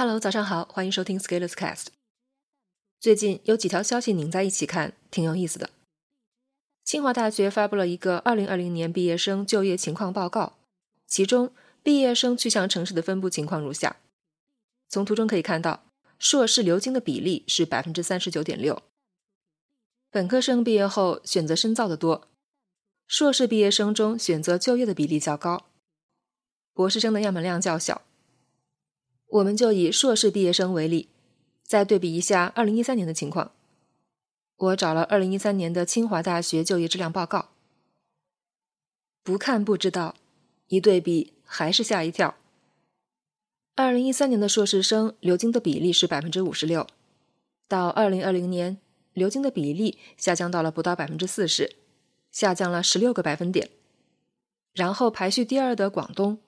Hello，早上好，欢迎收听 Scalers Cast。最近有几条消息拧在一起看，挺有意思的。清华大学发布了一个2020年毕业生就业情况报告，其中毕业生去向城市的分布情况如下：从图中可以看到，硕士留京的比例是百分之三十九点六。本科生毕业后选择深造的多，硕士毕业生中选择就业的比例较高，博士生的样本量较小。我们就以硕士毕业生为例，再对比一下二零一三年的情况。我找了二零一三年的清华大学就业质量报告，不看不知道，一对比还是吓一跳。二零一三年的硕士生留京的比例是百分之五十六，到二零二零年，留京的比例下降到了不到百分之四十，下降了十六个百分点。然后排序第二的广东，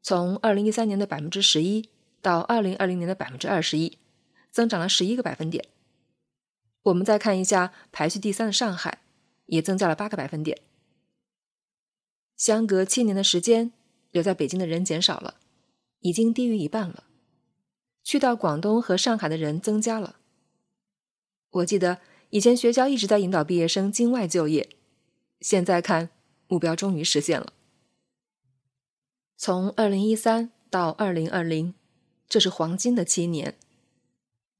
从二零一三年的百分之十一。到二零二零年的百分之二十一，增长了十一个百分点。我们再看一下排序第三的上海，也增加了八个百分点。相隔七年的时间，留在北京的人减少了，已经低于一半了。去到广东和上海的人增加了。我记得以前学校一直在引导毕业生境外就业，现在看目标终于实现了。从二零一三到二零二零。这是黄金的七年，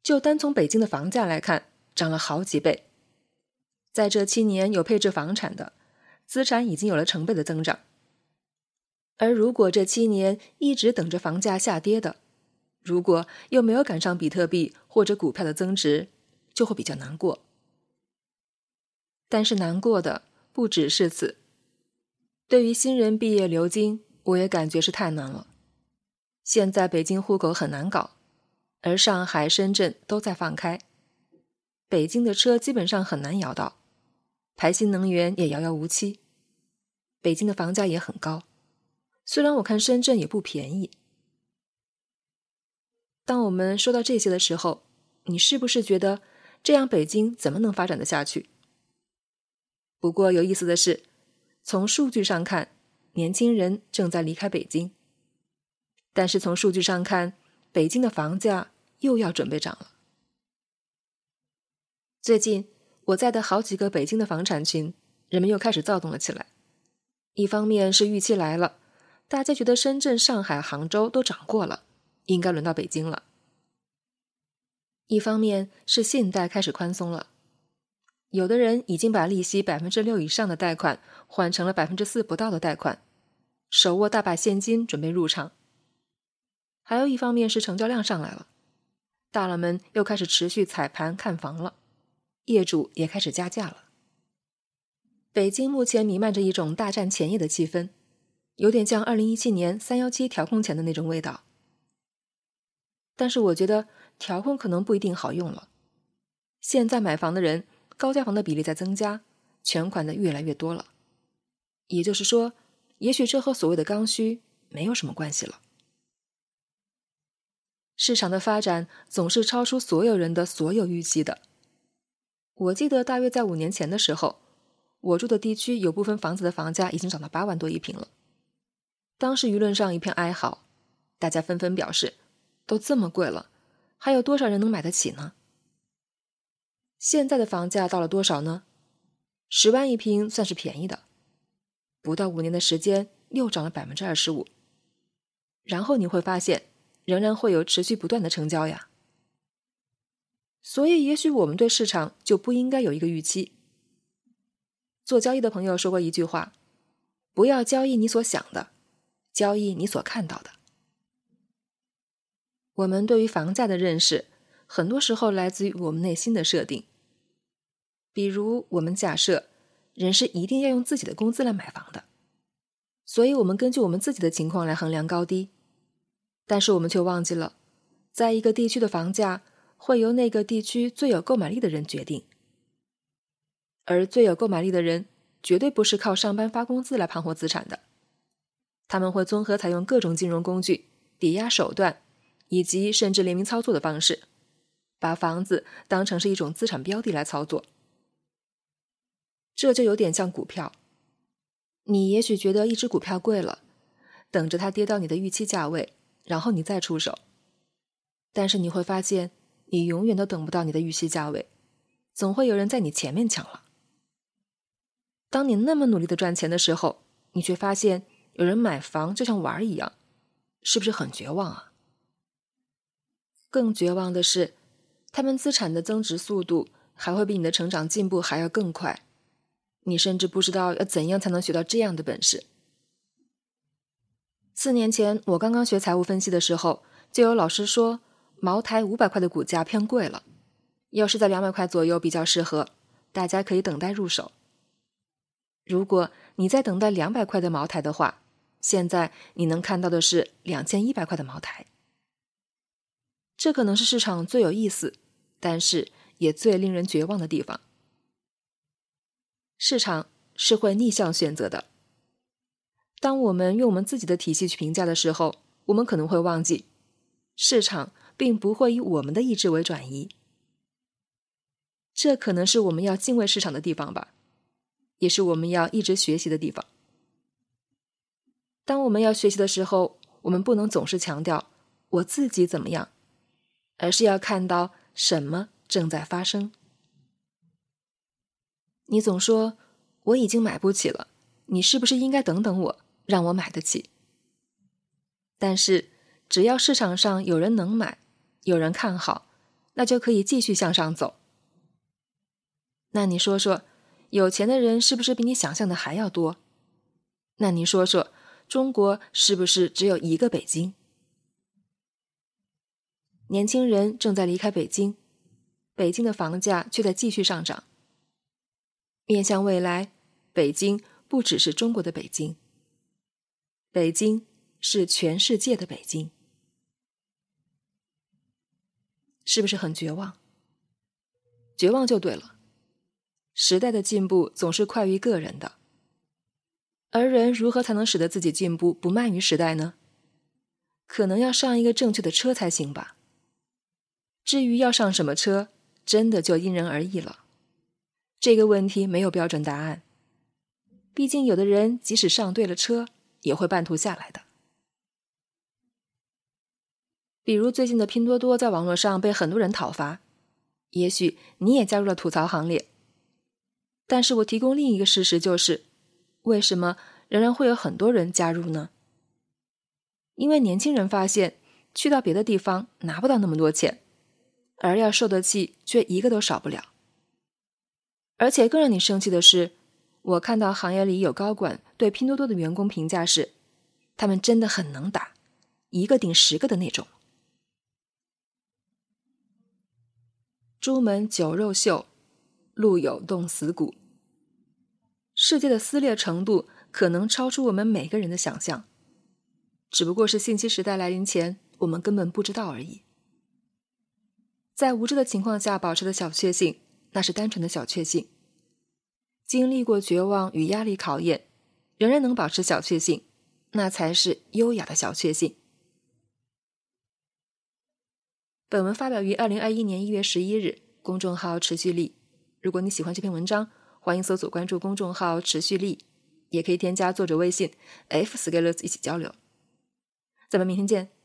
就单从北京的房价来看，涨了好几倍。在这七年有配置房产的，资产已经有了成倍的增长。而如果这七年一直等着房价下跌的，如果又没有赶上比特币或者股票的增值，就会比较难过。但是难过的不只是此，对于新人毕业留京，我也感觉是太难了。现在北京户口很难搞，而上海、深圳都在放开，北京的车基本上很难摇到，排新能源也遥遥无期。北京的房价也很高，虽然我看深圳也不便宜。当我们说到这些的时候，你是不是觉得这样北京怎么能发展的下去？不过有意思的是，从数据上看，年轻人正在离开北京。但是从数据上看，北京的房价又要准备涨了。最近我在的好几个北京的房产群，人们又开始躁动了起来。一方面是预期来了，大家觉得深圳、上海、杭州都涨过了，应该轮到北京了；一方面是信贷开始宽松了，有的人已经把利息百分之六以上的贷款换成了百分之四不到的贷款，手握大把现金准备入场。还有一方面是成交量上来了，大佬们又开始持续踩盘看房了，业主也开始加价了。北京目前弥漫着一种大战前夜的气氛，有点像二零一七年三幺七调控前的那种味道。但是我觉得调控可能不一定好用了。现在买房的人，高价房的比例在增加，全款的越来越多了。也就是说，也许这和所谓的刚需没有什么关系了。市场的发展总是超出所有人的所有预期的。我记得大约在五年前的时候，我住的地区有部分房子的房价已经涨到八万多一平了。当时舆论上一片哀嚎，大家纷纷表示：“都这么贵了，还有多少人能买得起呢？”现在的房价到了多少呢？十万一平算是便宜的，不到五年的时间又涨了百分之二十五。然后你会发现。仍然会有持续不断的成交呀，所以也许我们对市场就不应该有一个预期。做交易的朋友说过一句话：“不要交易你所想的，交易你所看到的。”我们对于房价的认识，很多时候来自于我们内心的设定。比如，我们假设人是一定要用自己的工资来买房的，所以我们根据我们自己的情况来衡量高低。但是我们却忘记了，在一个地区的房价会由那个地区最有购买力的人决定，而最有购买力的人绝对不是靠上班发工资来盘活资产的，他们会综合采用各种金融工具、抵押手段以及甚至联名操作的方式，把房子当成是一种资产标的来操作。这就有点像股票，你也许觉得一只股票贵了，等着它跌到你的预期价位。然后你再出手，但是你会发现，你永远都等不到你的预期价位，总会有人在你前面抢了。当你那么努力的赚钱的时候，你却发现有人买房就像玩儿一样，是不是很绝望啊？更绝望的是，他们资产的增值速度还会比你的成长进步还要更快，你甚至不知道要怎样才能学到这样的本事。四年前我刚刚学财务分析的时候，就有老师说，茅台五百块的股价偏贵了，要是在两百块左右比较适合，大家可以等待入手。如果你在等待两百块的茅台的话，现在你能看到的是两千一百块的茅台。这可能是市场最有意思，但是也最令人绝望的地方。市场是会逆向选择的。当我们用我们自己的体系去评价的时候，我们可能会忘记，市场并不会以我们的意志为转移。这可能是我们要敬畏市场的地方吧。也是我们要一直学习的地方。当我们要学习的时候，我们不能总是强调我自己怎么样，而是要看到什么正在发生。你总说我已经买不起了，你是不是应该等等我，让我买得起？但是只要市场上有人能买，有人看好，那就可以继续向上走。那你说说？有钱的人是不是比你想象的还要多？那你说说，中国是不是只有一个北京？年轻人正在离开北京，北京的房价却在继续上涨。面向未来，北京不只是中国的北京，北京是全世界的北京。是不是很绝望？绝望就对了。时代的进步总是快于个人的，而人如何才能使得自己进步不慢于时代呢？可能要上一个正确的车才行吧。至于要上什么车，真的就因人而异了。这个问题没有标准答案，毕竟有的人即使上对了车，也会半途下来的。比如最近的拼多多在网络上被很多人讨伐，也许你也加入了吐槽行列。但是我提供另一个事实，就是为什么仍然会有很多人加入呢？因为年轻人发现去到别的地方拿不到那么多钱，而要受的气却一个都少不了。而且更让你生气的是，我看到行业里有高管对拼多多的员工评价是，他们真的很能打，一个顶十个的那种。朱门酒肉臭。路有冻死骨。世界的撕裂程度可能超出我们每个人的想象，只不过是信息时代来临前我们根本不知道而已。在无知的情况下保持的小确幸，那是单纯的小确幸；经历过绝望与压力考验，仍然能保持小确幸，那才是优雅的小确幸。本文发表于二零二一年一月十一日，公众号持续力。如果你喜欢这篇文章，欢迎搜索关注公众号“持续力”，也可以添加作者微信 f scalers 一起交流。咱们明天见。